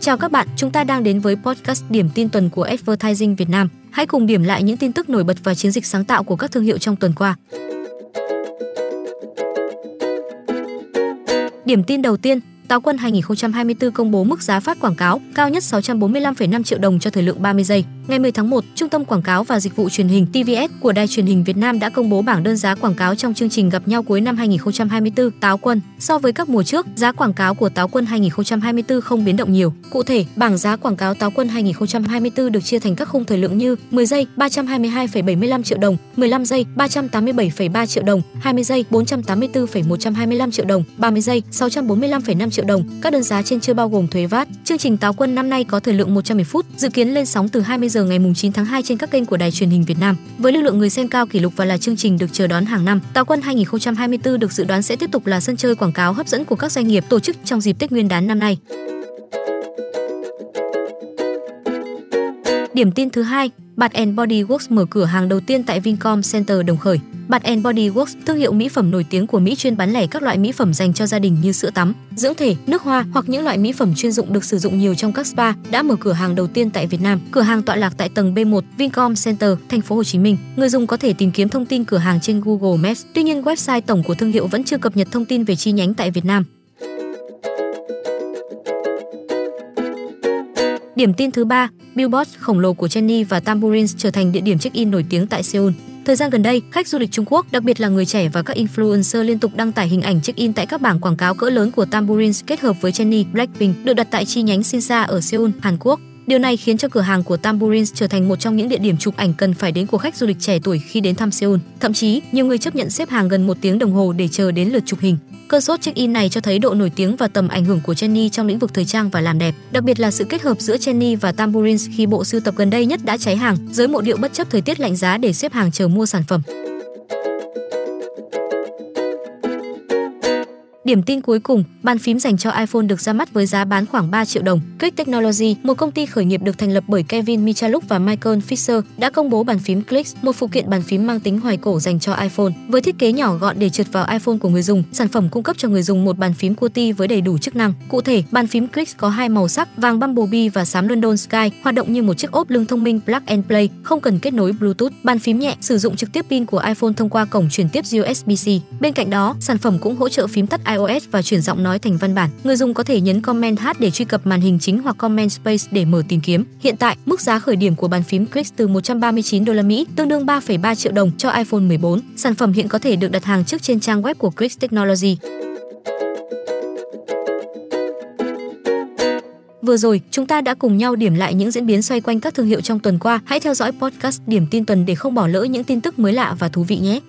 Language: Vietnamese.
Chào các bạn, chúng ta đang đến với podcast điểm tin tuần của Advertising Việt Nam. Hãy cùng điểm lại những tin tức nổi bật và chiến dịch sáng tạo của các thương hiệu trong tuần qua. Điểm tin đầu tiên, Táo Quân 2024 công bố mức giá phát quảng cáo cao nhất 645,5 triệu đồng cho thời lượng 30 giây. Ngày 10 tháng 1, Trung tâm Quảng cáo và Dịch vụ Truyền hình TVS của Đài Truyền hình Việt Nam đã công bố bảng đơn giá quảng cáo trong chương trình gặp nhau cuối năm 2024 Táo Quân. So với các mùa trước, giá quảng cáo của Táo Quân 2024 không biến động nhiều. Cụ thể, bảng giá quảng cáo Táo Quân 2024 được chia thành các khung thời lượng như 10 giây 322,75 triệu đồng, 15 giây 387,3 triệu đồng, 20 giây 484,125 triệu đồng, 30 giây 645,5 triệu đồng. Các đơn giá trên chưa bao gồm thuế VAT. Chương trình Táo Quân năm nay có thời lượng 110 phút, dự kiến lên sóng từ 20 giờ ngày 9 tháng 2 trên các kênh của Đài Truyền hình Việt Nam. Với lưu lượng người xem cao kỷ lục và là chương trình được chờ đón hàng năm, Táo Quân 2024 được dự đoán sẽ tiếp tục là sân chơi quảng cáo hấp dẫn của các doanh nghiệp tổ chức trong dịp Tết Nguyên đán năm nay. Điểm tin thứ hai, Bath Body Works mở cửa hàng đầu tiên tại Vincom Center Đồng Khởi. Bath Body Works, thương hiệu mỹ phẩm nổi tiếng của Mỹ chuyên bán lẻ các loại mỹ phẩm dành cho gia đình như sữa tắm, dưỡng thể, nước hoa hoặc những loại mỹ phẩm chuyên dụng được sử dụng nhiều trong các spa, đã mở cửa hàng đầu tiên tại Việt Nam. Cửa hàng tọa lạc tại tầng B1 Vincom Center, thành phố Hồ Chí Minh. Người dùng có thể tìm kiếm thông tin cửa hàng trên Google Maps. Tuy nhiên, website tổng của thương hiệu vẫn chưa cập nhật thông tin về chi nhánh tại Việt Nam. Điểm tin thứ ba, billboard khổng lồ của Jennie và Tambourines trở thành địa điểm check-in nổi tiếng tại Seoul. Thời gian gần đây, khách du lịch Trung Quốc, đặc biệt là người trẻ và các influencer liên tục đăng tải hình ảnh check-in tại các bảng quảng cáo cỡ lớn của Tambourines kết hợp với Jennie Blackpink được đặt tại chi nhánh Shinsa ở Seoul, Hàn Quốc. Điều này khiến cho cửa hàng của Tambourines trở thành một trong những địa điểm chụp ảnh cần phải đến của khách du lịch trẻ tuổi khi đến thăm Seoul. Thậm chí, nhiều người chấp nhận xếp hàng gần một tiếng đồng hồ để chờ đến lượt chụp hình. Cơn sốt check-in này cho thấy độ nổi tiếng và tầm ảnh hưởng của Jennie trong lĩnh vực thời trang và làm đẹp, đặc biệt là sự kết hợp giữa Jennie và Tambourines khi bộ sưu tập gần đây nhất đã cháy hàng, giới mộ điệu bất chấp thời tiết lạnh giá để xếp hàng chờ mua sản phẩm. Điểm tin cuối cùng, bàn phím dành cho iPhone được ra mắt với giá bán khoảng 3 triệu đồng. Click Technology, một công ty khởi nghiệp được thành lập bởi Kevin Michaluk và Michael Fisher, đã công bố bàn phím Click, một phụ kiện bàn phím mang tính hoài cổ dành cho iPhone. Với thiết kế nhỏ gọn để trượt vào iPhone của người dùng, sản phẩm cung cấp cho người dùng một bàn phím QWERTY với đầy đủ chức năng. Cụ thể, bàn phím Click có hai màu sắc, vàng Bumblebee và xám London Sky, hoạt động như một chiếc ốp lưng thông minh plug and play, không cần kết nối Bluetooth. Bàn phím nhẹ, sử dụng trực tiếp pin của iPhone thông qua cổng truyền tiếp USB-C. Bên cạnh đó, sản phẩm cũng hỗ trợ phím tắt iOS iOS và chuyển giọng nói thành văn bản. Người dùng có thể nhấn comment H để truy cập màn hình chính hoặc comment space để mở tìm kiếm. Hiện tại, mức giá khởi điểm của bàn phím Click từ 139 đô la Mỹ, tương đương 3,3 triệu đồng cho iPhone 14. Sản phẩm hiện có thể được đặt hàng trước trên trang web của Click Technology. Vừa rồi, chúng ta đã cùng nhau điểm lại những diễn biến xoay quanh các thương hiệu trong tuần qua. Hãy theo dõi podcast Điểm tin tuần để không bỏ lỡ những tin tức mới lạ và thú vị nhé.